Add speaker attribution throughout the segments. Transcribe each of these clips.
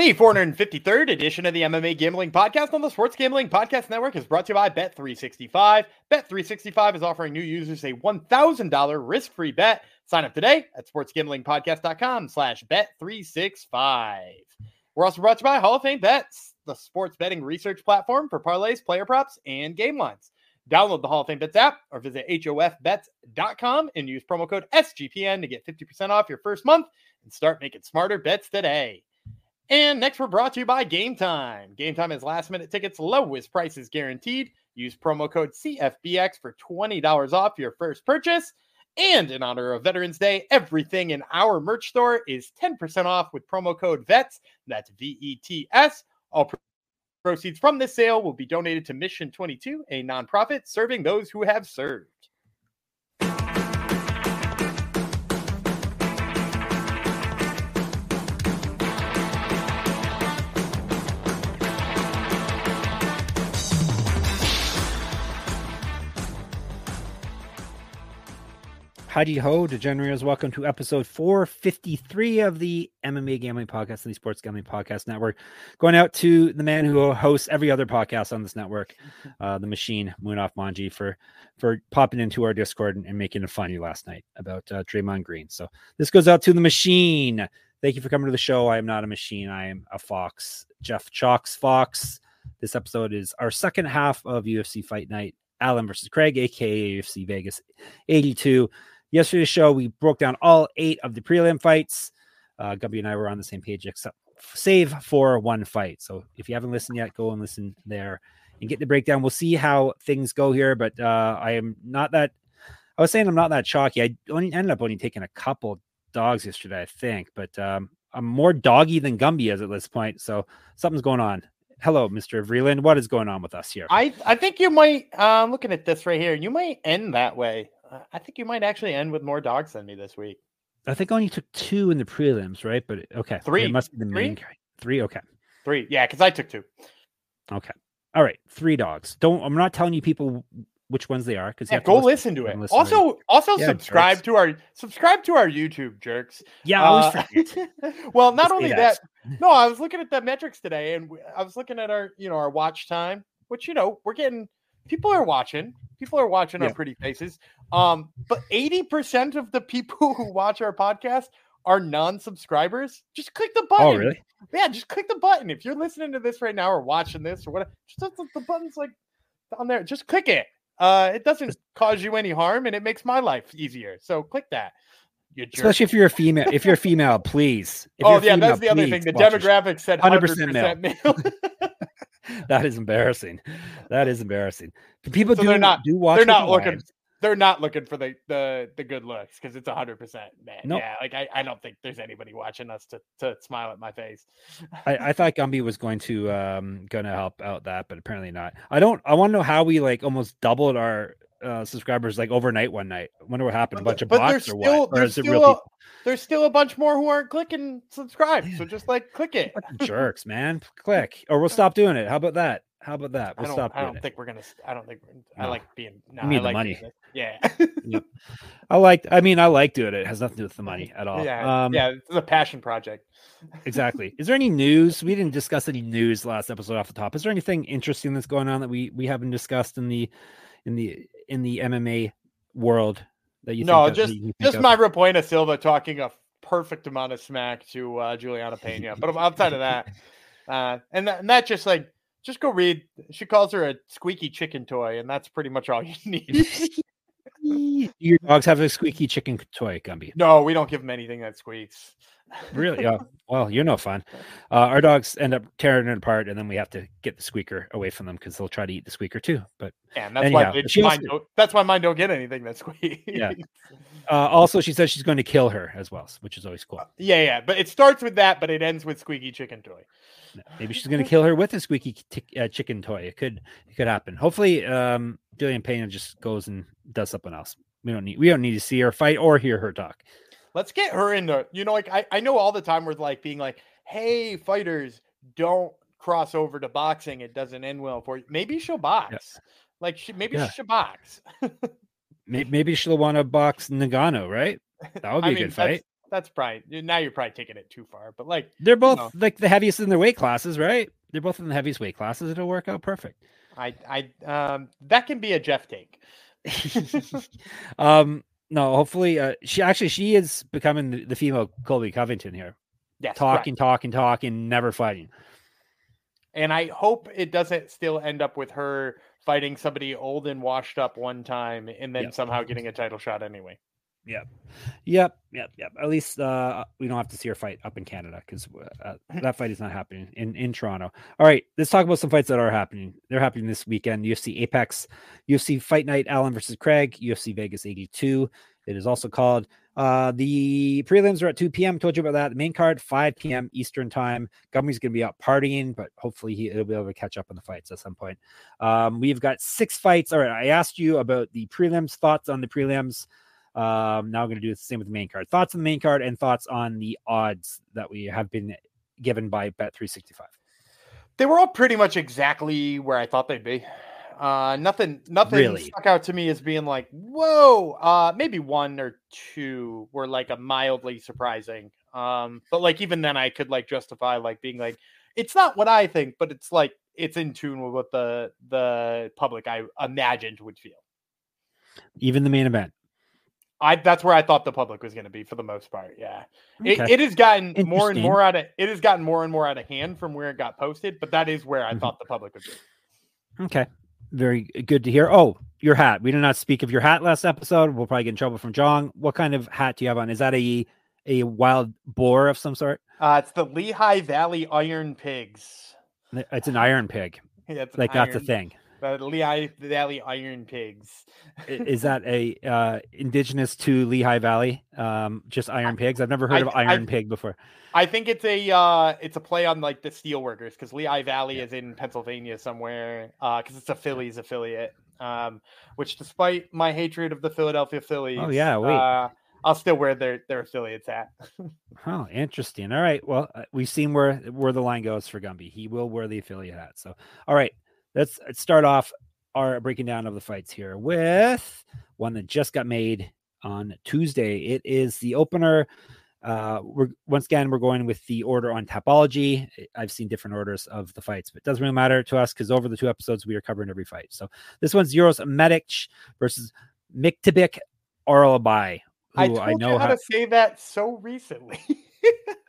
Speaker 1: The 453rd edition of the MMA Gambling Podcast on the Sports Gambling Podcast Network is brought to you by Bet365. Bet365 is offering new users a $1,000 risk-free bet. Sign up today at sportsgamblingpodcast.com slash bet365. We're also brought to you by Hall of Fame Bets, the sports betting research platform for parlays, player props, and game lines. Download the Hall of Fame Bets app or visit hofbets.com and use promo code SGPN to get 50% off your first month and start making smarter bets today. And next, we're brought to you by Game Time. Game Time is last minute tickets, lowest prices guaranteed. Use promo code CFBX for $20 off your first purchase. And in honor of Veterans Day, everything in our merch store is 10% off with promo code VETS. That's V E T S. All proceeds from this sale will be donated to Mission 22, a nonprofit serving those who have served.
Speaker 2: Howdy ho, degenerates. Welcome to episode 453 of the MMA Gambling Podcast and the Sports Gambling Podcast Network. Going out to the man who hosts every other podcast on this network, uh, the machine, Munaf Manji, for for popping into our Discord and, and making it funny last night about uh, Draymond Green. So this goes out to the machine. Thank you for coming to the show. I am not a machine. I am a fox. Jeff Chalkx Fox. This episode is our second half of UFC Fight Night. Allen versus Craig, aka UFC Vegas 82 yesterday's show, we broke down all eight of the prelim fights. Uh, Gumby and I were on the same page, except save for one fight. So if you haven't listened yet, go and listen there and get the breakdown. We'll see how things go here, but uh, I am not that. I was saying I'm not that chalky. I only ended up only taking a couple dogs yesterday, I think, but um, I'm more doggy than Gumby is at this point. So something's going on. Hello, Mr. Vreeland. What is going on with us here?
Speaker 1: I, I think you might, uh, looking at this right here, you might end that way. I think you might actually end with more dogs than me this week.
Speaker 2: I think I only took two in the prelims, right? But okay,
Speaker 1: three
Speaker 2: it must be the main
Speaker 1: three?
Speaker 2: Three, okay,
Speaker 1: three. Yeah, because I took two.
Speaker 2: Okay, all right, three dogs. Don't. I'm not telling you people which ones they are because
Speaker 1: yeah, go listen, to it. Listen also, also yeah, subscribe jerks. to our subscribe to our YouTube, jerks.
Speaker 2: Yeah, uh,
Speaker 1: well, not only that. No, I was looking at the metrics today, and I was looking at our, you know, our watch time, which you know we're getting. People are watching. People are watching yeah. our pretty faces. Um, but 80% of the people who watch our podcast are non-subscribers. Just click the oh, button.
Speaker 2: Oh, really?
Speaker 1: Yeah, just click the button. If you're listening to this right now or watching this or whatever, just the button's like down there. Just click it. Uh, it doesn't cause you any harm and it makes my life easier. So click that.
Speaker 2: Especially if you're a female. If you're a female, please. If
Speaker 1: oh yeah, female, that's the other thing. The demographic said 100% male. male.
Speaker 2: that is embarrassing. That is embarrassing. People so do
Speaker 1: not
Speaker 2: do watch.
Speaker 1: They're not looking. They're not looking for the the the good looks because it's hundred percent man. Nope. Yeah, like I, I don't think there's anybody watching us to to smile at my face.
Speaker 2: I, I thought Gumby was going to um gonna help out that, but apparently not. I don't. I want to know how we like almost doubled our uh, subscribers like overnight one night. I wonder what happened. A bunch of bots or
Speaker 1: still,
Speaker 2: what? Or
Speaker 1: is it real a, There's still a bunch more who aren't clicking subscribe. So just like click it.
Speaker 2: Jerks, man. Click. Or we'll stop doing it. How about that? How about that? We'll
Speaker 1: I don't,
Speaker 2: stop.
Speaker 1: I don't think we're gonna. I don't think no. I like being. No, I like
Speaker 2: money.
Speaker 1: Yeah.
Speaker 2: yep. I like. I mean, I like doing it. It has nothing to do with the money at all.
Speaker 1: Yeah. Um, yeah. It's a passion project.
Speaker 2: exactly. Is there any news? We didn't discuss any news last episode off the top. Is there anything interesting that's going on that we we haven't discussed in the in the in the MMA world that you?
Speaker 1: No, just you just of? Mayra Bueno Silva talking a perfect amount of smack to uh, Julianna Pena, but outside of that, uh, and, that, and that just like just go read. She calls her a squeaky chicken toy, and that's pretty much all you need.
Speaker 2: Your dogs have a squeaky chicken toy, Gumby.
Speaker 1: No, we don't give them anything that squeaks.
Speaker 2: Really? Yeah. Well, you're no fun. Uh, our dogs end up tearing it apart, and then we have to get the squeaker away from them because they'll try to eat the squeaker too. But
Speaker 1: and that's anyhow, why mine don't, that's why mine don't get anything that squeaks.
Speaker 2: Yeah. Uh, also, she says she's going to kill her as well, which is always cool.
Speaker 1: Yeah, yeah. But it starts with that, but it ends with squeaky chicken toy.
Speaker 2: Maybe she's going to kill her with a squeaky t- uh, chicken toy. It could, it could happen. Hopefully, um, Julian Pena just goes and does something else. We don't need, we don't need to see her fight or hear her talk.
Speaker 1: Let's get her in into, you know, like I, I know all the time we're like being like, hey, fighters, don't cross over to boxing. It doesn't end well for you. Maybe she'll box. Yeah. Like she, maybe yeah. she should box.
Speaker 2: maybe she'll want to box Ngannou, right? That would be I a mean, good fight.
Speaker 1: that's probably now you're probably taking it too far. But like
Speaker 2: they're both
Speaker 1: know.
Speaker 2: like the heaviest in their weight classes, right? They're both in the heaviest weight classes. It'll work out perfect.
Speaker 1: I I um that can be a Jeff take.
Speaker 2: um no, hopefully uh, she actually she is becoming the, the female Colby Covington here.
Speaker 1: Yes,
Speaker 2: talking,
Speaker 1: right.
Speaker 2: talking, talking, never fighting.
Speaker 1: And I hope it doesn't still end up with her fighting somebody old and washed up one time and then
Speaker 2: Yep.
Speaker 1: somehow getting a title shot anyway.
Speaker 2: Yep, yep, yep, yep. At least uh, we don't have to see her fight up in Canada because uh, that fight is not happening in in Toronto. All right, let's talk about some fights that are happening. They're happening this weekend. UFC Apex, UFC Fight Night, Allen versus Craig, UFC Vegas 82. It is also called. Uh, the prelims are at 2 p.m. Told you about that. The main card 5 p.m. Eastern time. Gumby's gonna be out partying, but hopefully he, he'll be able to catch up on the fights at some point. Um, we've got six fights. All right, I asked you about the prelims. Thoughts on the prelims? Um, now I'm going to do the same with the main card. Thoughts on the main card and thoughts on the odds that we have been given by Bet365.
Speaker 1: They were all pretty much exactly where I thought they'd be. Uh, nothing, nothing
Speaker 2: Really?
Speaker 1: stuck out to me as being like, whoa. Uh, maybe one or two were like a mildly surprising. Um, but like even then, I could like justify like being like, it's not what I think, but it's like it's in tune with what the the public I imagined would feel.
Speaker 2: Even the main event.
Speaker 1: I that's where I thought the public was going to be for the most part. Yeah, it,
Speaker 2: Okay.
Speaker 1: it has gotten more and more out of it has gotten more and more out of hand from where it got posted. But that is where I
Speaker 2: Mhm.
Speaker 1: thought the public would be.
Speaker 2: Okay. Very good to hear. Oh, your hat. We did not speak of your hat last episode. We'll probably get in trouble from John. What kind of hat do you have on? Is that a a wild boar of some sort?
Speaker 1: Uh, it's the Lehigh Valley Iron Pigs.
Speaker 2: It's an iron pig.
Speaker 1: Yeah,
Speaker 2: Like that's a thing.
Speaker 1: The Lehigh Valley Iron Pigs.
Speaker 2: Is that a uh indigenous to Lehigh Valley? Um just iron pigs? I've never heard
Speaker 1: I-
Speaker 2: of
Speaker 1: I-
Speaker 2: iron pig before.
Speaker 1: I think it's a uh, it's a play on like the steelworkers because Lehigh Valley
Speaker 2: Yeah.
Speaker 1: is in Pennsylvania somewhere because it's a Phillies affiliate. Um, which, despite my hatred of the Philadelphia Phillies,
Speaker 2: Oh, yeah, wait.
Speaker 1: uh, I'll still wear their their affiliates hat.
Speaker 2: Oh, interesting. All right. Well, uh, we've seen where where the line goes for Gumby. He will wear the affiliate hat. So, all right, let's let's start off our breaking down of the fights here with one that just got made on Tuesday. It is the opener. Uh, we're once again we're going with the order on Tapology. I've seen different orders of the fights, but it doesn't really matter to us because over the two episodes we are covering every fight. So this one's Uros Medic versus Myktybek Orolbai.
Speaker 1: I
Speaker 2: who
Speaker 1: told
Speaker 2: I know
Speaker 1: you how,
Speaker 2: how,
Speaker 1: to say that so recently.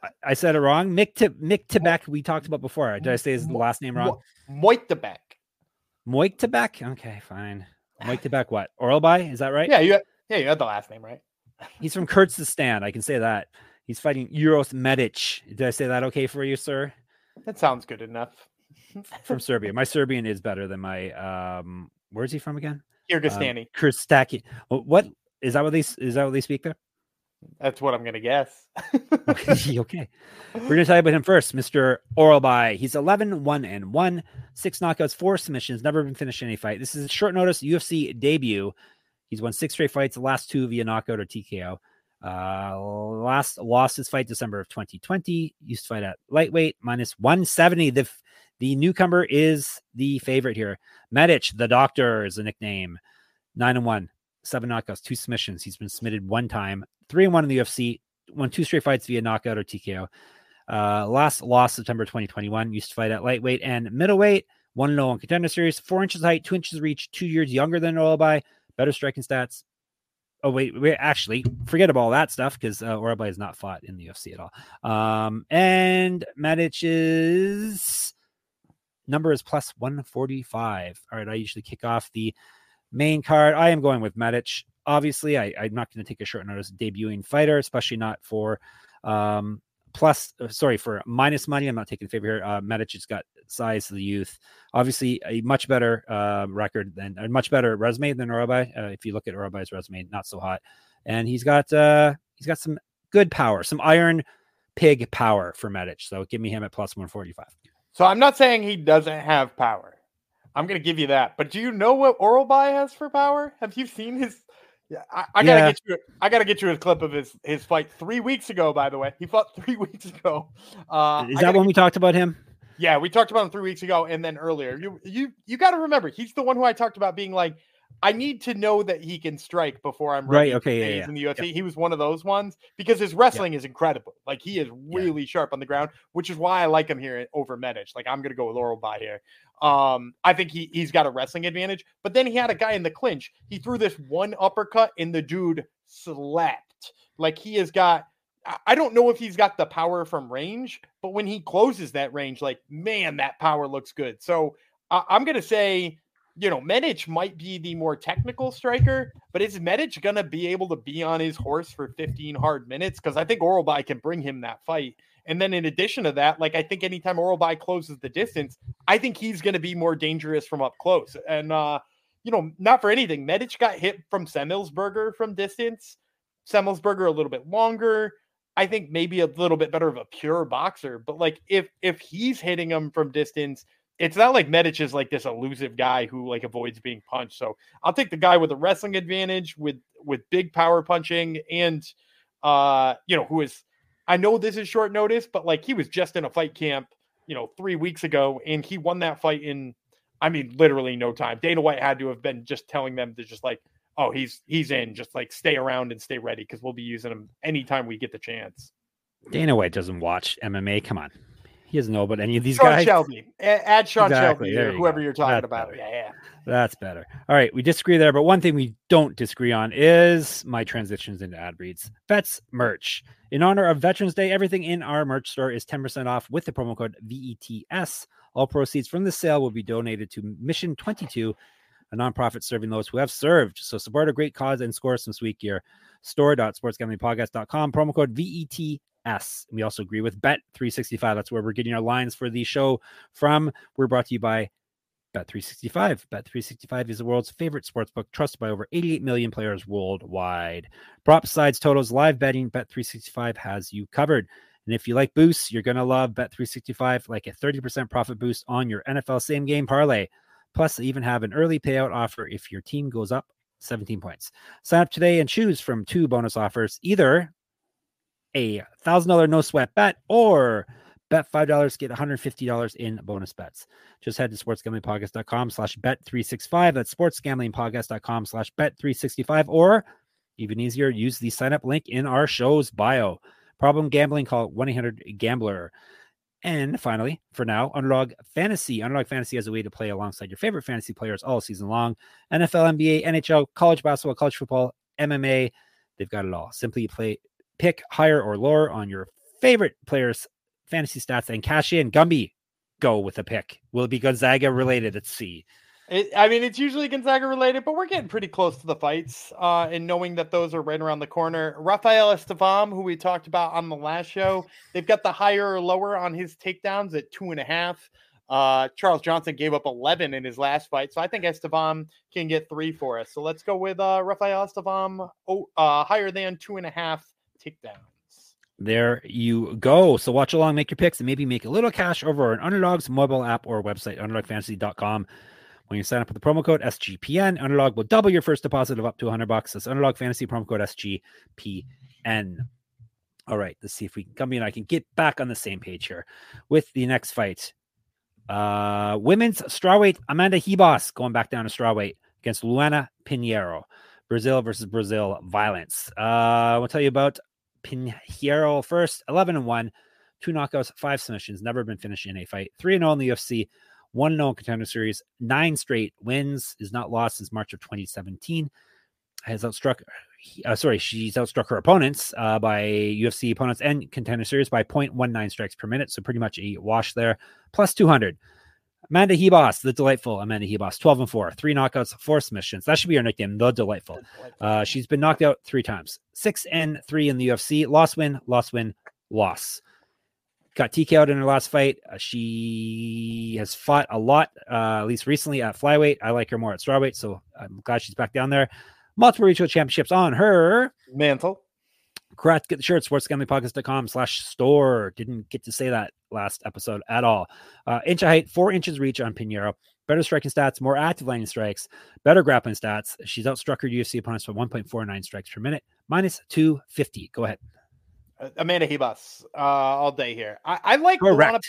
Speaker 2: I- I said it wrong. Mick Tib- we talked about before. Did I say his last name wrong?
Speaker 1: Back.
Speaker 2: Moik Tibek? Okay, fine. Moik Tibek, what? Orolbai? Is that right?
Speaker 1: Yeah, you had, yeah you had the last name right.
Speaker 2: He's from Kyrgyzstan. I can say that. He's fighting Uros Medic. Did I say that okay for you, sir?
Speaker 1: That sounds good enough.
Speaker 2: From Serbia. My Serbian is better than my um where's he from again?
Speaker 1: Kyrgyzstani.
Speaker 2: Kyrgyzstani. What is that what they is that what they speak there?
Speaker 1: That's what I'm gonna guess.
Speaker 2: okay. We're going to you about him first, Mr. Orolbai. He's 11 1 and 1, six knockouts, four submissions, never been finished in any fight. This is a short notice UFC debut. He's won six straight fights, the last two via knockout or TKO. Uh, last lost his fight December of 2020. Used to fight at lightweight minus 170. The the newcomer is the favorite here. Medic, the doctor, is the nickname. Nine and one, seven knockouts, two submissions. He's been submitted one time, three and one in the UFC, won two straight fights via knockout or TKO. Uh, last loss September 2021. Used to fight at lightweight and middleweight. One and zero on contender series. Four inches height, two inches reach. Two years younger than Olabai. Better striking stats. Oh wait, wait. Actually, forget about all that stuff because uh, Orolbai has not fought in the UFC at all. Um, and Medic's number is plus 145. All right, I usually kick off the main card. I am going with Medic. Obviously, I, I'm not going to take a short notice debuting fighter, especially not for um, plus. uh, sorry for minus money. I'm not taking a favor here. Uh, Medic has got size of the youth. Obviously, a much better uh, record than a much better resume than Orolbai. Uh, if you look at Orolbai's resume, not so hot, and he's got uh, he's got some good power, some iron pig power for Medic. So give me him at plus 145.
Speaker 1: So I'm not saying he doesn't have power. I'm gonna give you that. But do you know what Orolbai has for power? Have you seen his? Yeah, I, I gotta
Speaker 2: Yeah.
Speaker 1: get you. I gotta get you a clip of his his fight three weeks ago. By the way, he fought three weeks ago. Uh,
Speaker 2: Is that when we talked about him?
Speaker 1: Yeah, we talked about him three weeks ago, and then earlier. You you you got to remember, he's the one who I talked about being like, I need to know that he can strike before I'm
Speaker 2: right. Okay, yeah, yeah,
Speaker 1: in the UFC. He was one of those ones because his wrestling is incredible. Like he is really sharp on the ground, which is why I like him here over Medic. Like I'm gonna go with Orolbai here. Um, I think he he's got a wrestling advantage, but then he had a guy in the clinch. He threw this one uppercut and the dude slept. Like he has got I don't know if he's got the power from range, but when he closes that range, like man, that power looks good. So I'm gonna say, you know, Medic might be the more technical striker, but is Medic gonna be able to be on his horse for 15 hard minutes? Because I think Orolbai can bring him that fight. And then in addition to that, like I think anytime Orolbai closes the distance, I think he's gonna be more dangerous from up close. And uh, you know, not for anything, Medic got hit from Semelsberger from distance. Semelsberger a little bit longer. I think maybe a little bit better of a pure boxer, but like if if he's hitting him from distance, it's not like Medic is like this elusive guy who like avoids being punched. So I'll take the guy with a wrestling advantage with with big power punching and uh you know who is I know this is short notice, but like he was just in a fight camp, you know, three weeks ago, and he won that fight in I mean literally no time. Dana White had to have been just telling them to just like oh, he's he's in. Just like stay around and stay ready because we'll be using him anytime we get the chance.
Speaker 2: Dana White doesn't watch MMA. Come on, he doesn't know about any of these
Speaker 1: Sean
Speaker 2: guys.
Speaker 1: Shelby, add Sean exactly. Shelby, or whoever you are talking That's about. Better. Yeah, yeah.
Speaker 2: That's better. All right, we disagree there, but one thing we don't disagree on is my transitions into ad reads. Vets merch. In honor of Veterans Day, everything in our merch store is 10% off with the promo code VETS. All proceeds from the sale will be donated to Mission 22 a nonprofit serving those who have served. So support a great cause and score some sweet gear. Store.sportsgamblingpodcast.com, promo code VETS. We also agree with Bet365. That's where we're getting our lines for the show from. We're brought to you by Bet365. Bet365 is the world's favorite sportsbook, trusted by over 88 million players worldwide. Props, sides, totals, live betting, Bet365 has you covered. And if you like boosts, you're going to love Bet365, like a 30% profit boost on your NFL same game parlay. Plus, they even have an early payout offer if your team goes up 17 points. Sign up today and choose from two bonus offers either a $1,000 no sweat bet or bet $5, get $150 in bonus bets. Just head to sportsgamblingpodcast.com slash bet365. That's sportsgamblingpodcast.com slash bet365. Or even easier, use the sign up link in our show's bio. Problem gambling, call 1 800 Gambler. And finally, for now, Underdog Fantasy. Underdog Fantasy has a way to play alongside your favorite fantasy players all season long. NFL, NBA, NHL, college basketball, college football, MMA. They've got it all. Simply play, pick higher or lower on your favorite players' fantasy stats and cash in. Gumby, go with a pick. Will it be Gonzaga related at C?
Speaker 1: It, I mean, it's usually Gonzaga related, but we're getting pretty close to the fights. Uh, and knowing that those are right around the corner, Rafael Estevam, who we talked about on the last show, they've got the higher or lower on his takedowns at two and a half. Uh, Charles Johnson gave up 11 in his last fight, so I think Estevam can get three for us. So let's go with uh, Rafael Estevam, oh, uh, higher than two and a half takedowns.
Speaker 2: There you go. So watch along, make your picks, and maybe make a little cash over an Underdog's mobile app or website, underdogfantasy.com. When you sign up with the promo code SGPN, Underdog will double your first deposit of up to 100 bucks. That's Underdog Fantasy promo code SGPN. All right, let's see if we can come in. I can get back on the same page here with the next fight. Uh, women's strawweight Amanda Ribas going back down to strawweight against Luana Pinheiro. Brazil versus Brazil violence. Uh, I'll tell you about Pinheiro first 11 and 1, two knockouts, five submissions, never been finished in a fight, 3 and 0 in the UFC, 1 0 contender series, nine straight wins, is not lost since March of 2017. Has outstruck, uh, sorry, she's outstruck her opponents uh, by UFC opponents and contender series by 0.19 strikes per minute. So pretty much a wash there. Plus 200. Amanda Ribas, the delightful Amanda Ribas, 12 and 4, three knockouts, four submissions. That should be her nickname, the delightful. Uh, she's been knocked out three times, six and three in the UFC. Loss win, loss win, loss got TKO'd in her last fight. Uh, she has fought a lot, uh, at least recently at flyweight. I like her more at strawweight, so I'm glad she's back down there. Multiple regional championships on her
Speaker 1: mantle.
Speaker 2: Correct. Get the shirt, sportsgamblingpodcast.com slash store. Didn't get to say that last episode at all. Uh, inch of height, four inches reach on Pinheiro. Better striking stats, more active landing strikes, better grappling stats. She's outstruck her UFC opponents by 1.49 strikes per minute, minus 250. Go ahead.
Speaker 1: Amanda Ribas uh, all day here. I, I like Luana,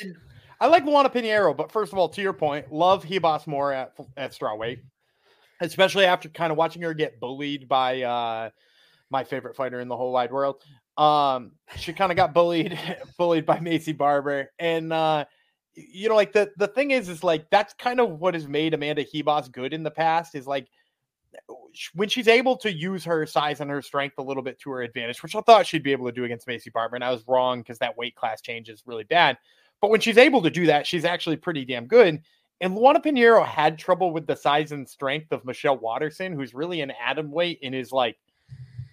Speaker 1: I like Luana Pinheiro, but first of all, to your point, love Ribas more at at strawweight. especially after kind of watching her get bullied by uh, my favorite fighter in the whole wide world. Um, she kind of got bullied, bullied by Maycee Barber, and uh, you know, like the the thing is, is like that's kind of what has made Amanda Ribas good in the past. Is like when she's able to use her size and her strength a little bit to her advantage, which I thought she'd be able to do against Maycee Barber, and I was wrong because that weight class change is really bad. But when she's able to do that, she's actually pretty damn good. And Luana Pinheiro had trouble with the size and strength of Michelle Waterson, who's really an atom weight and is like,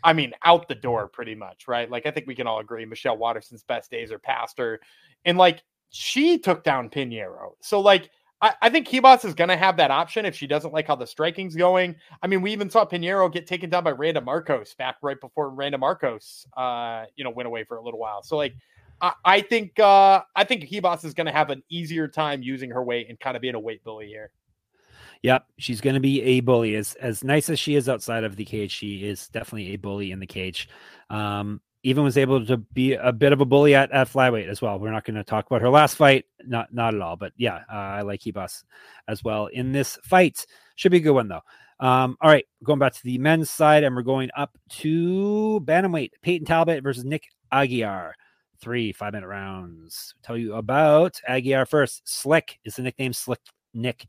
Speaker 1: I mean, out the door pretty much, right? Like, I think we can all agree Michelle Waterson's best days are past her. And like, she took down Pinheiro. So, like, I, I think Ribas is going to have that option if she doesn't like how the striking's going. I mean, we even saw Pinheiro get taken down by Randa Markos back right before Randa Markos, uh, you know, went away for a little while. So, like, I, think uh, I think Ribas is going to have an easier time using her weight and kind of being a weight bully here.
Speaker 2: Yep, she's going to be a bully. As as nice as she is outside of the cage, she is definitely a bully in the cage. Um, even was able to be a bit of a bully at, at flyweight as well. We're not going to talk about her last fight, not not at all. But yeah, uh, I like Ribas as well in this fight. Should be a good one though. Um, all right, going back to the men's side, and we're going up to bantamweight. Peyton Talbot versus Nick Aguirre three five minute rounds. Tell you about Aguirre first. Slick is the nickname. Slick Nick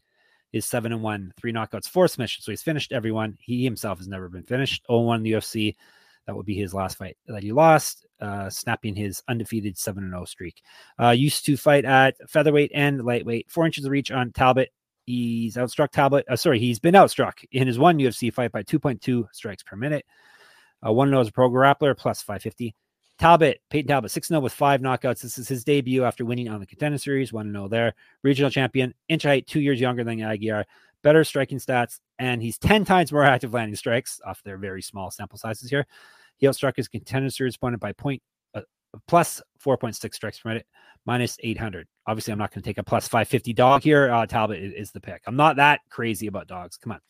Speaker 2: is seven and one, three knockouts, four submissions. So he's finished everyone. He himself has never been finished. 0 1 in the UFC. That would be his last fight that he lost, uh, snapping his undefeated 7 0 streak. Uh, used to fight at featherweight and lightweight, four inches of reach on Talbot. He's outstruck Talbot. Uh, sorry, he's been outstruck in his one UFC fight by 2.2 strikes per minute. Uh, one 0 as a pro grappler, plus 550. Talbot, Peyton Talbot, 6 0 with five knockouts. This is his debut after winning on the contender series, 1 0 there. Regional champion, inch height, two years younger than Aguirre, better striking stats, and he's 10 times more active landing strikes off their very small sample sizes here. He outstruck his contender series opponent by point uh, plus 4.6 strikes per minute, minus 800. Obviously, I'm not going to take a plus 550 dog here. Uh, Talbot is, is the pick. I'm not that crazy about dogs. Come on.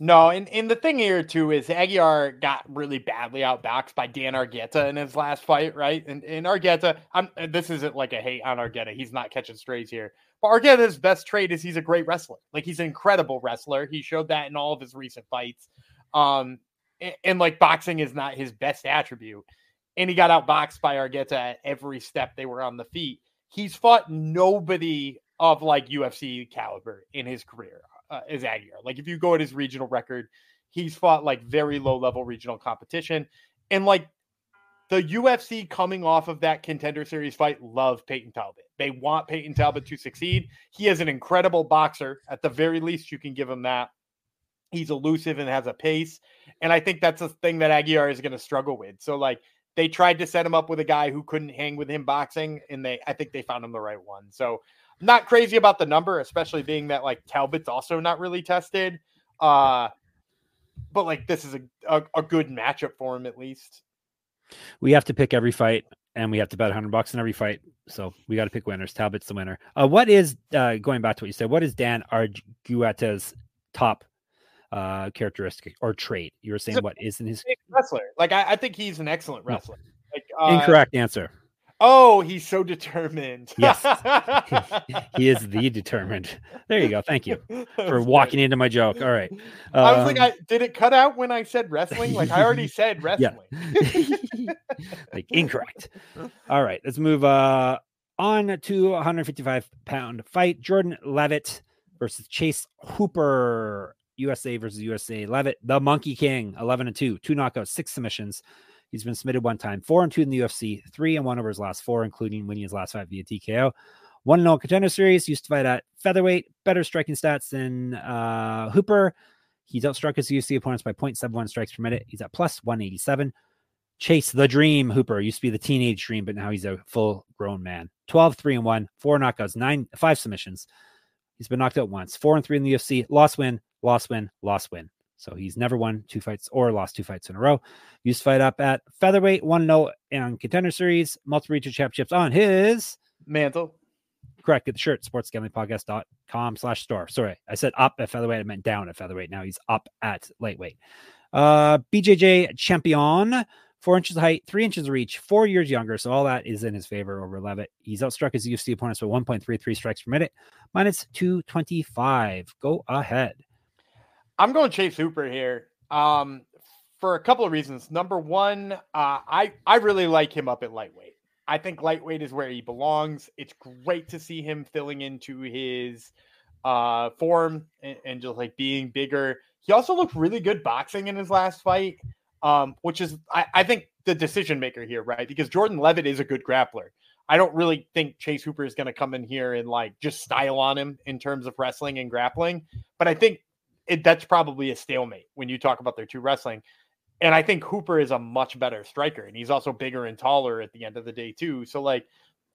Speaker 1: No, and, and the thing here too is Aguirre got really badly outboxed by Dan Argueta in his last fight, right? And and Argueta, I'm this isn't like a hate on Argueta. He's not catching strays here. But Argueta's best trait is he's a great wrestler. Like he's an incredible wrestler. He showed that in all of his recent fights. Um and, and like boxing is not his best attribute. And he got outboxed by Argueta at every step they were on the feet. He's fought nobody of like UFC caliber in his career uh, is Aguirre. Like if you go at his regional record, he's fought like very low level regional competition, and like the UFC coming off of that contender series fight love Peyton Talbot. They want Peyton Talbot to succeed. He is an incredible boxer. At the very least, you can give him that. He's elusive and has a pace. And I think that's a thing that Aguirre is going to struggle with. So, like, they tried to set him up with a guy who couldn't hang with him boxing, and they I think they found him the right one. So not crazy about the number, especially being that like Talbot's also not really tested. Uh, but like this is a, a, a good matchup for him at least.
Speaker 2: We have to pick every fight, and we have to bet 100 bucks in every fight. So we got to pick winners. Talbot's the winner. Uh, what is uh, going back to what you said? What is Dan Argueta's top uh, characteristic or trait? You were saying what isn't his
Speaker 1: wrestler? Like I, I think he's an excellent wrestler. No. Like,
Speaker 2: uh, Incorrect answer.
Speaker 1: Oh, he's so determined.
Speaker 2: yes. he is the determined. There you go. Thank you for walking into my joke. All right.
Speaker 1: Um, I was like, I, did it cut out when I said wrestling? Like I already said wrestling.
Speaker 2: like incorrect. All right. Let's move uh, on to 155 pound fight. Jordan Levitt versus Chase Hooper. USA versus USA. Levitt, the Monkey King, 11 and 2, two knockouts, six submissions. He's been submitted one time, four and two in the UFC, three and one over his last four, including winning his last five via TKO. One and all contender series. Used to fight at featherweight, better striking stats than uh, Hooper. He's outstruck his UFC opponents by 0.71 strikes per minute. He's at plus 187. Chase the Dream Hooper used to be the teenage dream, but now he's a full grown man. 12, 3 and 1, four knockouts, nine, five submissions. He's been knocked out once, four and three in the UFC, loss win, loss win, loss win. So he's never won two fights or lost two fights in a row. Used to fight up at featherweight, one no on contender series, multiple regional championships on his
Speaker 1: mantle.
Speaker 2: Correct. Get the shirt, sportsgamblingpodcast.com slash store. Sorry, I said up at featherweight. I meant down at featherweight. Now he's up at lightweight. Uh, BJJ champion, four inches of height, three inches of reach, four years younger. So all that is in his favor over Levitt. He's outstruck his UFC opponents by 1.33 strikes per minute, minus 225. Go ahead.
Speaker 1: I'm going Chase Hooper here. Um, for a couple of reasons. Number one, uh, I I really like him up at lightweight. I think lightweight is where he belongs. It's great to see him filling into his uh, form and, and, just like being bigger. He also looked really good boxing in his last fight, um, which is I, I think the decision maker here, right? Because Jordan Levitt is a good grappler. I don't really think Chase Hooper is going to come in here and like just style on him in terms of wrestling and grappling. But I think it, that's probably a stalemate when you talk about their two wrestling. And I think Hooper is a much better striker, and he's also bigger and taller at the end of the day too. So like,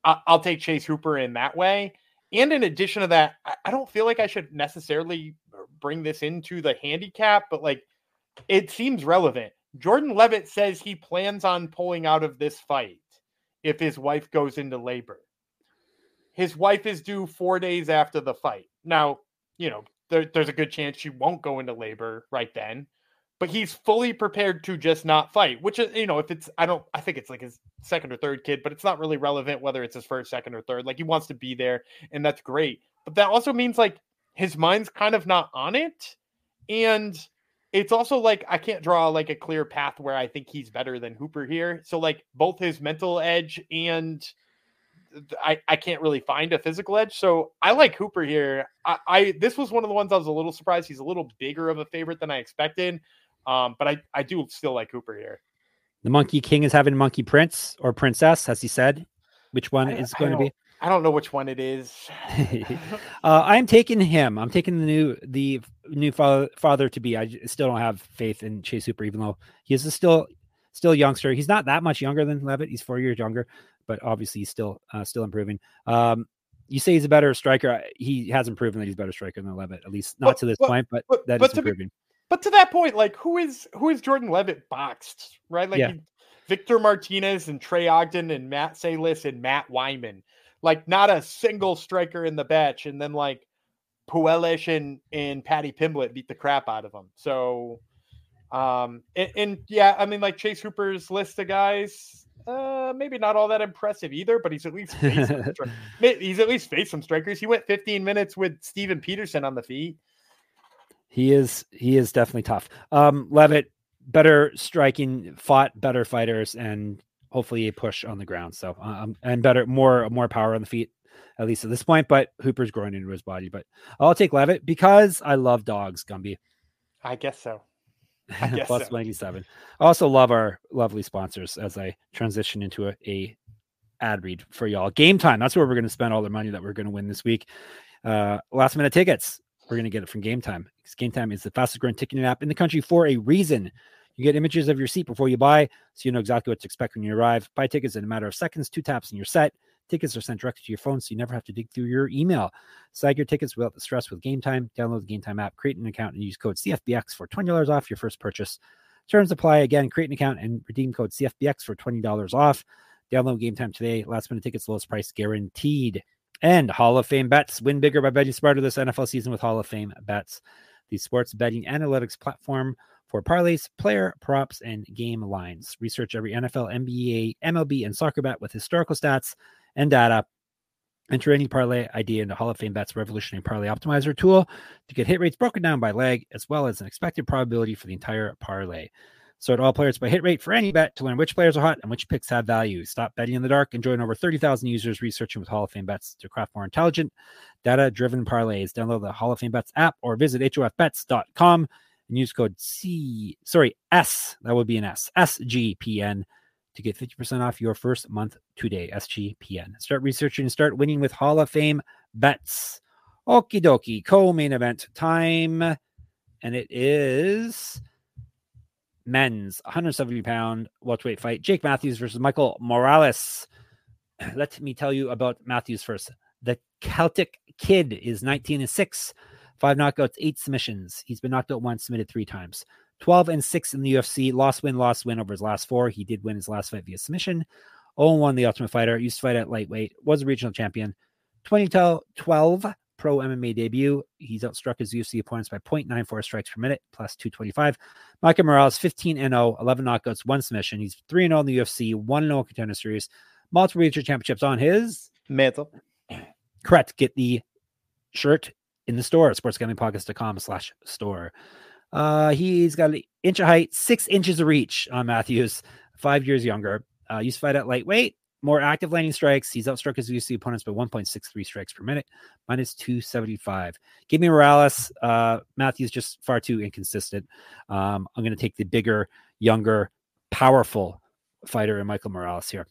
Speaker 1: I, will take Chase Hooper in that way. And in addition to that, I, I don't feel like I should necessarily bring this into the handicap, but like, it seems relevant. Jordan Levitt says he plans on pulling out of this fight if his wife goes into labor. His wife is due four days after the fight. Now, you know, there, there's a good chance she won't go into labor right then, but he's fully prepared to just not fight, which is, you know, if it's, I don't, I think it's like his second or third kid, but it's not really relevant whether it's his first, second, or third. Like he wants to be there, and that's great. But that also means like his mind's kind of not on it. And it's also like I can't draw like a clear path where I think he's better than Hooper here. So like both his mental edge and I, I can't really find a physical edge. So I like Hooper here. I, I this was one of the ones I was a little surprised. He's a little bigger of a favorite than I expected. Um, but I, I do still like Hooper here.
Speaker 2: The Monkey King is having Monkey Prince or Princess, as he said? Which one I, is going to be?
Speaker 1: I don't know which one it is.
Speaker 2: uh, I'm taking him. I'm taking the new the new father, father to be. I still don't have faith in Chase Hooper, even though he is still still youngster. He's not that much younger than Levitt. He's four years younger, but obviously he's still uh, still improving. Um, you say he's a better striker. He hasn't proven that he's a better striker than Levitt, at least not but, to this but, point. But, but that but is improving.
Speaker 1: Be, but to that point, like who is who is Jordan Levitt boxed, right? Like yeah. he, Victor Martinez and Trey Ogden and Matt Salis and Matt Wiman like not a single striker in the batch, and then like Puelish and and Paddy Pimblett beat the crap out of him. So, um, and, and yeah, I mean like Chase Hooper's list of guys, uh, maybe not all that impressive either, but he's at least faced some, he's at least faced some strikers. He went 15 minutes with Steven Peterson on the feet.
Speaker 2: He is he is definitely tough. Um, Levitt better striking, fought better fighters, and hopefully a push on the ground. So um, and better, more more power on the feet, at least at this point. But Hooper's growing into his body. But I'll take Levitt because I love dogs, Gumby.
Speaker 1: I guess so.
Speaker 2: Plus so. 97. I also love our lovely sponsors as I transition into a, a ad read for y'all. Game time. That's where we're going to spend all the money that we're going to win this week. Uh, last minute tickets. We're going to get it from Game Time. because Game Time is the fastest growing ticketing app in the country for a reason. You get images of your seat before you buy, so you know exactly what to expect when you arrive. Buy tickets in a matter of seconds, two taps, and you're set. Tickets are sent directly to your phone, so you never have to dig through your email. Snag your tickets without the stress with Game Time. Download the Game Time app, create an account, and use code CFBX for $20 off your first purchase. Terms apply. Again, create an account and redeem code CFBX for $20 off. Download Game Time today. Last minute tickets, lowest price guaranteed. And Hall of Fame bets. Win bigger by betting smarter this NFL season with Hall of Fame bets. The sports betting analytics platform for parlays, player props, and game lines. Research every NFL, NBA, MLB, and soccer bet with historical stats and data. Enter any parlay idea into Hall of Fame Bet's revolutionary parlay optimizer tool to get hit rates broken down by leg, as well as an expected probability for the entire parlay. Sort all players by hit rate for any bet to learn which players are hot and which picks have value. Stop betting in the dark and join over 30,000 users researching with Hall of Fame bets to craft more intelligent, data driven parlays. Download the Hall of Fame bets app or visit hofbets.com and use code C, sorry, S, that would be an S, SGPN to get 50% off your first month today. SGPN. Start researching and start winning with Hall of Fame bets. Okie dokie, co main event time. And it is men's 170 pound welterweight fight. Jake Matthews versus Michael Morales. Let me tell you about Matthews first. The Celtic Kid is 19 and 6 Five knockouts, eight submissions. He's been knocked out once, submitted three times. 12 and 6 in the UFC. Lost win, lost win over his last four. He did win his last fight via submission. 0 1 the Ultimate Fighter. Used to fight at lightweight. Was a regional champion. 2012 pro MMA debut. He's outstruck his UFC opponents by 0.94 strikes per minute, plus 225. Michael Morales, 15 and 0, 11 knockouts, one submission. He's 3 0 in the UFC, 1 0 contender series, multiple regional championships on his
Speaker 1: mantle.
Speaker 2: Correct. Get the shirt in the store at sportsgamblingpodcast.com slash store. Uh, he's got an inch of height, six inches of reach on Matthews, five years younger. Uh, used to fight at lightweight, more active landing strikes. He's outstruck his UFC opponents by 1.63 strikes per minute, minus 275. Give me Morales. Uh, Matthews just far too inconsistent. Um, I'm going to take the bigger, younger, powerful fighter in Michael Morales here.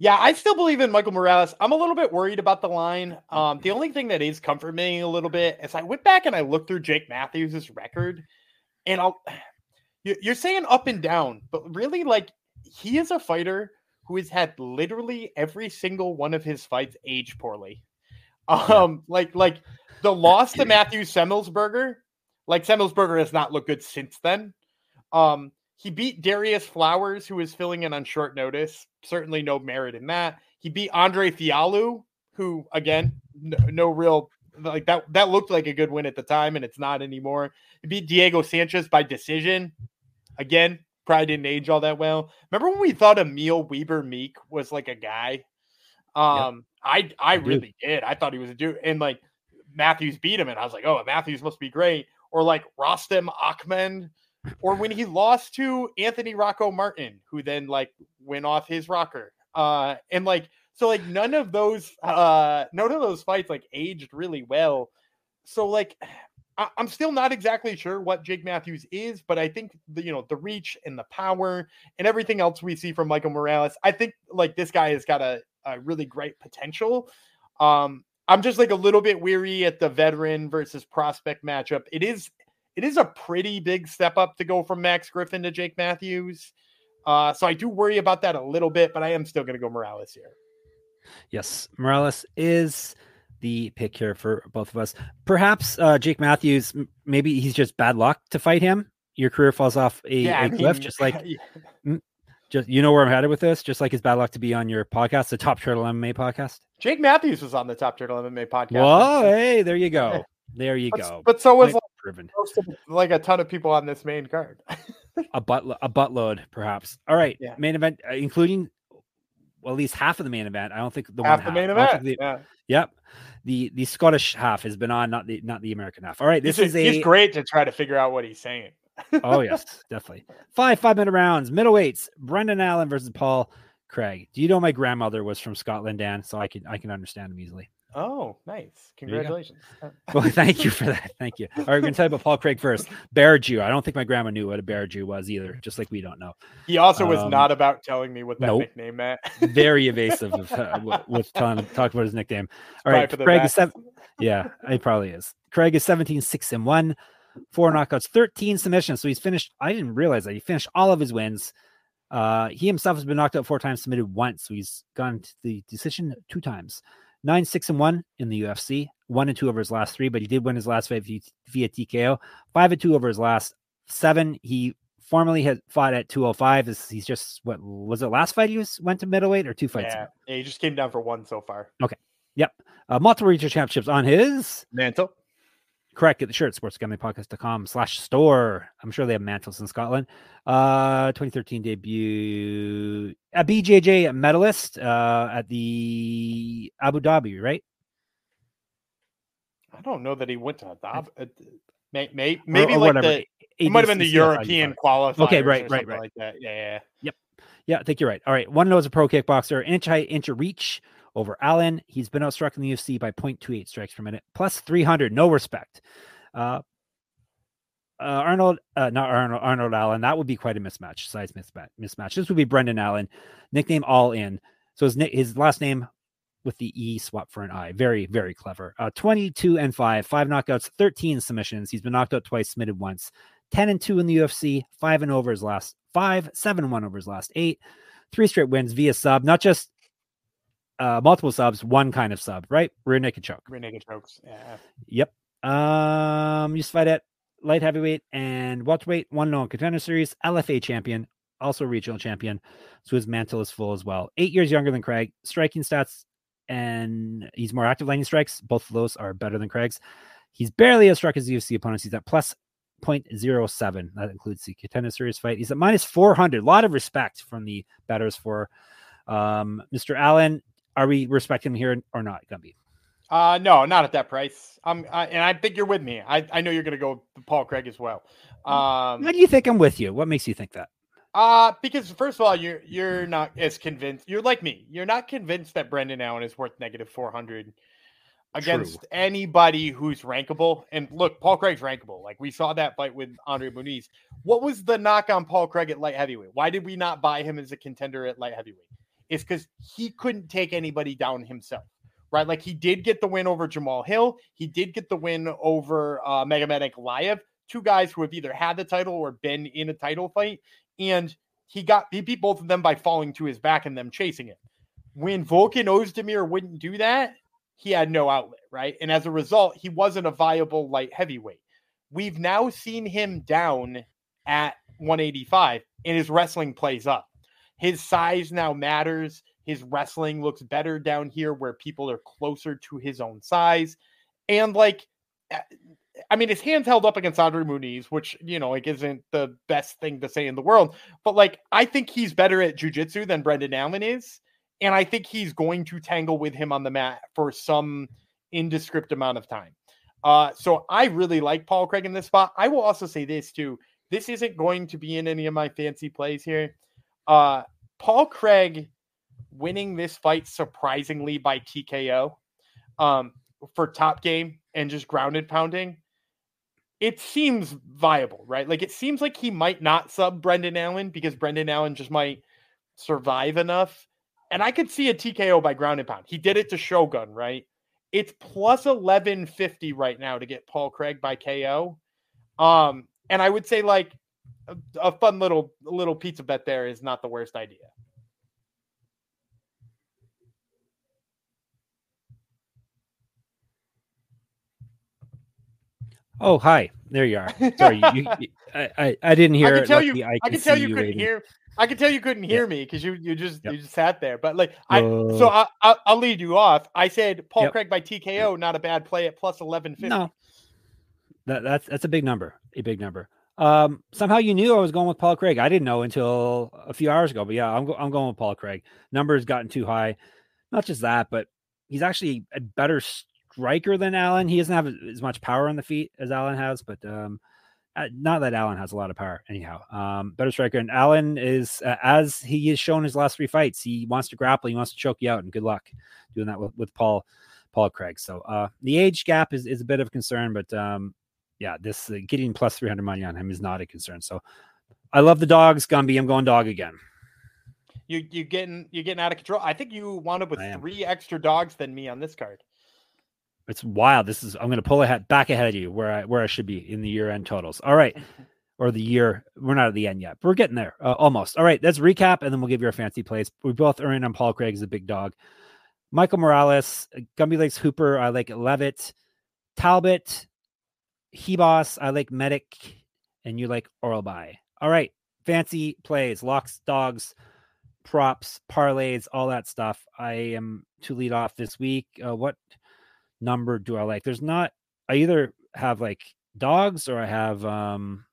Speaker 1: Yeah, I still believe in Michael Morales. I'm a little bit worried about the line. Um, the only thing that is comforting me a little bit is I went back and I looked through Jake Matthews' record, and I'll you're saying up and down, but really, like he is a fighter who has had literally every single one of his fights age poorly. Um, like like the loss to Matthew Semelsberger, like Semelsberger has not looked good since then. Um, he beat Darrius Flowers, who was filling in on short notice. Certainly no merit in that. He beat Andre Fialho, who again, no, no, real like that. That looked like a good win at the time, and it's not anymore. He beat Diego Sanchez by decision. Again, probably didn't age all that well. Remember when we thought Emil Weber Meek was like a guy? Um, yep. I I really did. I thought he was a dude, and like Matthews beat him, and I was like, oh, Matthews must be great. Or like Rostem Akman or when he lost to Anthony Rocco Martin, who then like went off his rocker. Uh, and like so, like none of those, uh, none of those fights like aged really well. So like, I- am still not exactly sure what Jake Matthews is, but I think the you know the reach and the power and everything else we see from Michael Morales, I think like this guy has got a, a really great potential. Um, I'm just like a little bit weary at the veteran versus prospect matchup. It is it is a pretty big step up to go from Max Griffin to Jake Matthews. Uh, so I do worry about that a little bit, but I am still going to go Morales here.
Speaker 2: Yes, Morales is the pick here for both of us. Perhaps uh, Jake Matthews, maybe he's just bad luck to fight him. Your career falls off a, yeah, a I mean, cliff, just like yeah. just you know where I'm headed with this. Just like it's bad luck to be on your podcast, the Top Turtle MMA podcast.
Speaker 1: Jake Matthews was on the Top Turtle MMA podcast.
Speaker 2: Whoa, hey, there you go. There you
Speaker 1: but,
Speaker 2: go.
Speaker 1: But so was like, proven. like a ton of people on this main card.
Speaker 2: a butt a buttload, perhaps. All right, yeah. main event, uh, including well, at least half of the main event. I don't think the
Speaker 1: half
Speaker 2: one
Speaker 1: the half. main event. The,
Speaker 2: yeah. Yep. The the Scottish half has been on, not the not the American half. All right, this
Speaker 1: he's
Speaker 2: is a,
Speaker 1: he's great to try to figure out what he's saying.
Speaker 2: oh yes, definitely. Five five minute rounds, middleweights. Brendan Allen versus Paul Craig. Do you know my grandmother was from Scotland, Dan? So I can I can understand him easily.
Speaker 1: Oh, nice. Congratulations.
Speaker 2: well, thank you for that. Thank you. All right, we're going to tell you about Paul Craig first. Bear Jew. I don't think my grandma knew what a Bear Jew was either, just like we don't know.
Speaker 1: He also was um, not about telling me what that nope. nickname meant.
Speaker 2: Very evasive of, uh, with telling, talk about his nickname. All right, Craig is seven. Yeah, he probably is. Craig is 17, 6 and 1, four knockouts, 13 submissions. So he's finished. I didn't realize that he finished all of his wins. Uh, he himself has been knocked out four times, submitted once. So he's gone to the decision two times nine, six, and one in the UFC, one and two over his last three, but he did win his last fight via TKO, five and two over his last seven. He formerly had fought at 205. He's just what was it last fight he was went to middleweight or two fights?
Speaker 1: Yeah, yeah he just came down for one so far.
Speaker 2: Okay. Yep. Uh, multiple regional championships on his
Speaker 1: mantle.
Speaker 2: Correct. Get the shirt, sportsgamblingpodcast.com slash store. I'm sure they have mantles in Scotland. Uh, 2013 debut, a BJJ medalist uh, at the Abu Dhabi, right?
Speaker 1: I don't know that he went to Abu Dhabi. May, may, maybe or, or like whatever. the it might have been the European qualifier.
Speaker 2: Okay, right, right, right.
Speaker 1: Like that. Yeah, yeah.
Speaker 2: Yep. Yeah, I think you're right. All right. One knows a pro kickboxer, inch height, inch of reach over Allen. He's been outstruck in the UFC by 0.28 strikes per minute, plus 300, no respect. Uh, uh, Arnold, uh, not Arnold, Arnold Allen. That would be quite a mismatch, size mismatch. Mismatch. This would be Brendan Allen, nickname All In. So his his last name with the E swap for an I. Very very clever. Uh, 22 and five, five knockouts, 13 submissions. He's been knocked out twice, submitted once. 10 and two in the UFC, five and over his last five, seven and one over his last eight, three straight wins via sub. Not just uh, multiple subs, one kind of sub, right? Rear naked choke.
Speaker 1: Rear naked chokes. Yeah.
Speaker 2: Yep. Um, used to fight at light heavyweight and welterweight, one known contender series, LFA champion, also regional champion. So his mantle is full as well. Eight years younger than Craig. Striking stats, and he's more active landing strikes. Both of those are better than Craig's. He's barely as struck as UFC opponents. He's at plus 0.07. That includes the contender series fight. He's at minus 400. A lot of respect from the betters for um, Mr. Allen. Are we respecting him here or not, Gumby?
Speaker 1: Uh no, not at that price. Um, I, and I think you're with me. I, I know you're going to go Paul Craig as well. Um,
Speaker 2: Why do you think I'm with you? What makes you think that?
Speaker 1: Uh because first of all, you're you're not as convinced. You're like me. You're not convinced that Brendan Allen is worth negative four hundred against
Speaker 2: True.
Speaker 1: anybody who's rankable. And look, Paul Craig's rankable. Like we saw that fight with Andre Muniz. What was the knock on Paul Craig at light heavyweight? Why did we not buy him as a contender at light heavyweight? It's because he couldn't take anybody down himself. Right, like he did get the win over Jamahal Hill. He did get the win over uh, Magomed Ankalaev, two guys who have either had the title or been in a title fight, and he got he beat both of them by falling to his back and them chasing it. When Volkan Oezdemir wouldn't do that, he had no outlet, right? And as a result, he wasn't a viable light heavyweight. We've now seen him down at 185 and his wrestling plays up. His size now matters. His wrestling looks better down here where people are closer to his own size. And like, eh, I mean, his hands held up against Andre Muniz, which, you know, like isn't the best thing to say in the world. But like, I think he's better at jujitsu than Brendan Allen is. And I think he's going to tangle with him on the mat for some indescript amount of time. Uh, so I really like Paul Craig in this spot. I will also say this too. This isn't going to be in any of my fancy plays here. Uh, Paul Craig winning this fight surprisingly by TKO um, for top game and just grounded pounding. It seems viable, right? Like it seems like he might not sub Brendan Allen because Brendan Allen just might survive enough. And I could see a TKO by ground and pound. He did it to Shogun, right? It's plus 1150 right now to get Paul Craig by KO. Um, and I would say like a, a fun little little pizza bet there is not the worst idea.
Speaker 2: Oh, hi. There you are. Sorry, you, you, I, I, I didn't hear.
Speaker 1: I can tell you. I can, tell you couldn't waving. hear. I can tell you couldn't hear me because you you just yep. you just sat there. But like I, so I, I will lead you off. I said Paul yep. Craig by TKO, not a bad play at plus eleven fifty.
Speaker 2: No, that that's that's a big number. A big number. Um, somehow you knew I was going with Paul Craig. I didn't know until a few hours ago. But yeah, I'm go, I'm going with Paul Craig. Numbers gotten too high. Not just that, but he's actually a better striker than Allen. He doesn't have as much power on the feet as Allen has, but um, not that Allen has a lot of power anyhow. Um, better striker, and Allen is uh, as he has shown his last three fights. He wants to grapple, he wants to choke you out, and good luck doing that with, with Paul Paul Craig. So uh, the age gap is, is a bit of a concern, but um, yeah, this uh, getting plus three hundred money on him is not a concern. So I love the dogs, Gumby. I'm going dog again.
Speaker 1: You you getting you getting out of control. I think you wound up with three extra dogs than me on this card.
Speaker 2: It's wild. This is I'm going to pull ahead back ahead of you where I where I should be in the year end totals. All right. Or the year. We're not at the end yet, but we're getting there uh, almost. All right. Let's recap and then we'll give you our fancy plays. We both are in on Paul Craig as a big dog. Michael Morales, Gumby Lakes Hooper. I like Leavitt, Talbot, Hebos. I like Medic, and you like Orolbai. All right. Fancy plays, locks, dogs, props, parlays, all that stuff. I am to lead off this week. Uh, what number do I like? There's not. I either have like dogs or I have um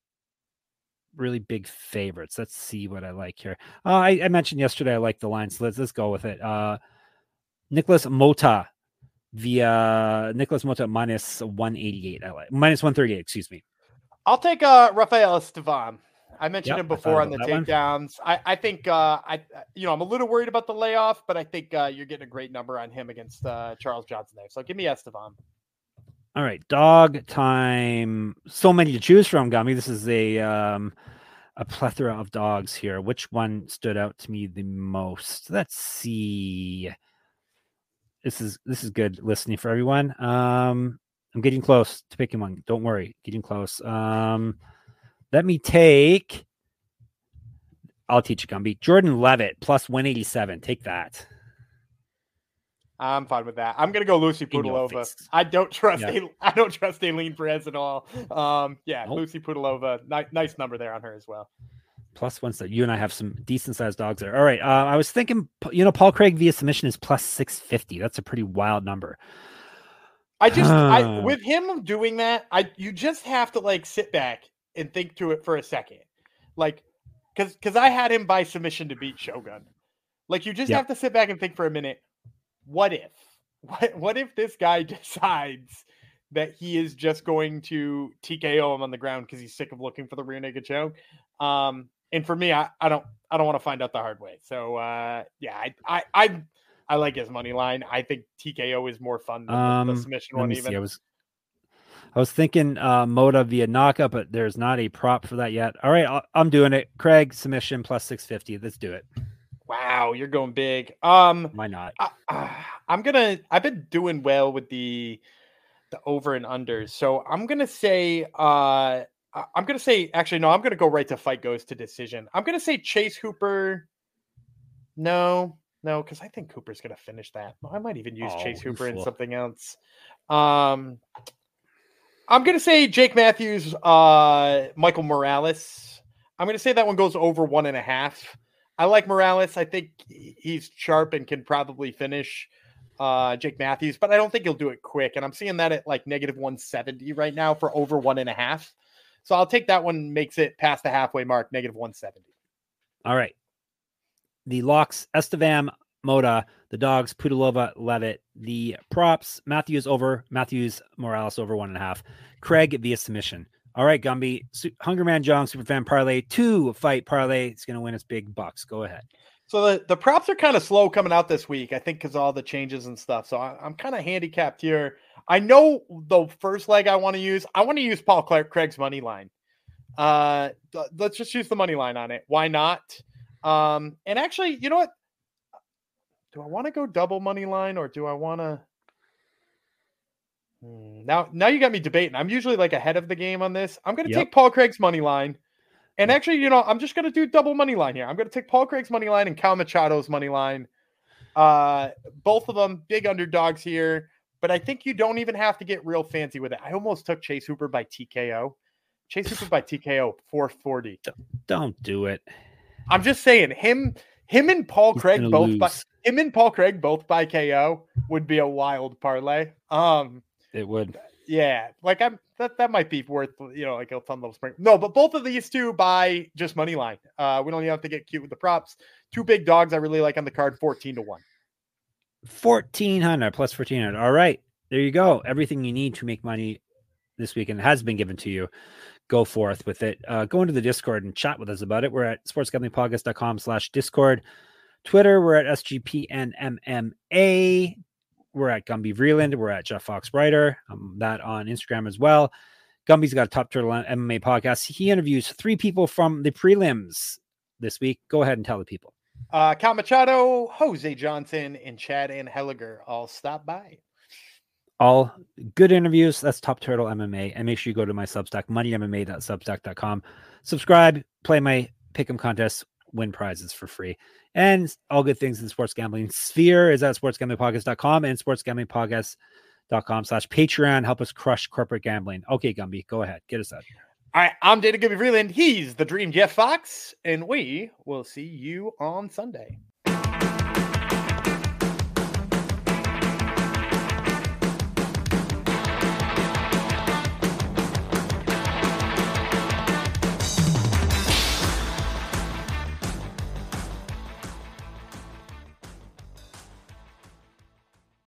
Speaker 2: really big favorites. Let's see what I like here. Uh, I, I, mentioned yesterday I like the line, so let's let's go with it. Uh, Nicholas Mota via Nicholas Mota minus 188. I like minus 138, excuse me.
Speaker 1: I'll take uh Rafael Estevam. I mentioned yep, him before on the takedowns. I, I think uh, I you know I'm a little worried about the layoff, but I think uh, you're getting a great number on him against uh, Charles Johnson there. So give me Estevam.
Speaker 2: All right, dog time. So many to choose from, Gumby. This is a um, a plethora of dogs here. Which one stood out to me the most? Let's see. This is this is good listening for everyone. Um, I'm getting close to picking one. Don't worry, getting close. Um, let me take. I'll teach you, Gumby. Jordan Leavitt plus 187. Take that.
Speaker 1: I'm fine with that. I'm gonna go Lucie Pudilova. I don't trust yeah. a, I don't trust Ailin Perez at all. Um, yeah, nope. Lucie Pudilova. Ni- nice number there on her as well.
Speaker 2: Plus one. So you and I have some decent sized dogs there. All right. Uh, I was thinking, you know, Paul Craig via submission is plus 650. That's a pretty wild number.
Speaker 1: I just, I with him doing that, I you just have to like sit back and think to it for a second. Like, because because I had him by submission to beat Shogun. Like, you just yep. have to sit back and think for a minute. What if? what what if this guy decides that he is just going to TKO him on the ground because he's sick of looking for the rear naked choke? Um, and for me, I, I don't I don't want to find out the hard way. So uh, yeah, I I I, I like his money line. I think TKO is more fun than um, the, submission one. Even
Speaker 2: see. I was I was thinking uh, Mota via knockout, but there's not a prop for that yet. All right, I'm doing it. Craig submission plus six fifty. Let's do it.
Speaker 1: Wow, you're going big. Um,
Speaker 2: why not?
Speaker 1: I, I'm gonna. I've been doing well with the the over and unders, so I'm gonna say. Uh, I'm gonna say. Actually, no. I'm gonna go right to fight goes to decision. I'm gonna say Chase Hooper. No, no, because I think Hooper's gonna finish that. I might even use oh, Chase Hooper in something else. Um, I'm gonna say Jake Matthews, uh, Michael Morales. I'm gonna say that one goes over one and a half. I like Morales. I think he's sharp and can probably finish uh, Jake Matthews, but I don't think he'll do it quick. And I'm seeing that at like negative 170 right now for over one and a half. So I'll take that one, makes it past the halfway mark, negative 170.
Speaker 2: All right. The locks, Estevam, Mota, the dogs, Pudilova, Leavitt, the props, Matthews over, Matthews, Morales over one and a half, Craig via submission. All right, Gumby, Hungry Man Jong, Superfan Parlay, two fight parlay. It's going to win us big bucks. Go ahead.
Speaker 1: So the, the props are kind of slow coming out this week, I think, because all the changes and stuff. So I, am kind of handicapped here. I know the first leg I want to use. I want to use Paul Clark, Craig's money line. Uh, let's just use the money line on it. Why not? Um, and actually, you know what? Do I want to go double money line or do I want to? Hmm, now, now you got me debating. I'm usually like ahead of the game on this. I'm going to yep. take Paul Craig's money line. And actually, you know, I'm just going to do double money line here. I'm going to take Paul Craig's money line and Cal Machado's money line. Uh, both of them big underdogs here, but I think you don't even have to get real fancy with it. I almost took Chase Hooper by TKO. Chase Hooper by TKO 440.
Speaker 2: Don't do it.
Speaker 1: I'm just saying him him and Paul He's Craig both lose. by him and Paul Craig both by KO would be a wild parlay. Um
Speaker 2: it would.
Speaker 1: Yeah, like I'm that that might be worth you know like a fun little spring. No, but both of these two by just money line. Uh, we don't even have to get cute with the props. Two big dogs I really like on the card, fourteen to one.
Speaker 2: Fourteen hundred plus fourteen hundred. All right, there you go. Everything you need to make money this weekend has been given to you. Go forth with it. Uh, go into the Discord and chat with us about it. We're at sportsgamblingpodcast.com slash Discord. Twitter, we're at SGPNMMA. We're at Gumby Vreeland. We're at Jeff Fox Writer. Um, that on Instagram as well. Gumby's got a Top Turtle MMA podcast. He interviews three people from the prelims this week. Go ahead and tell the people.
Speaker 1: Uh, Cal Machado, Jose Johnson, and Chad Anheliger all stop by.
Speaker 2: All good interviews. That's Top Turtle MMA. And make sure you go to my Substack, moneymma.substack.com. Subscribe, play my pick'em contest, win prizes for free and all good things in sports gambling sphere is at sportsgamblingpodcast.com and sportsgamblingpodcast.com slash Patreon. Help us crush corporate gambling. Okay, Gumby, go ahead. Get us out.
Speaker 1: All right, I'm Dana Gumby Vreeland He's the Dream Jeff Fox, and we will see you on Sunday.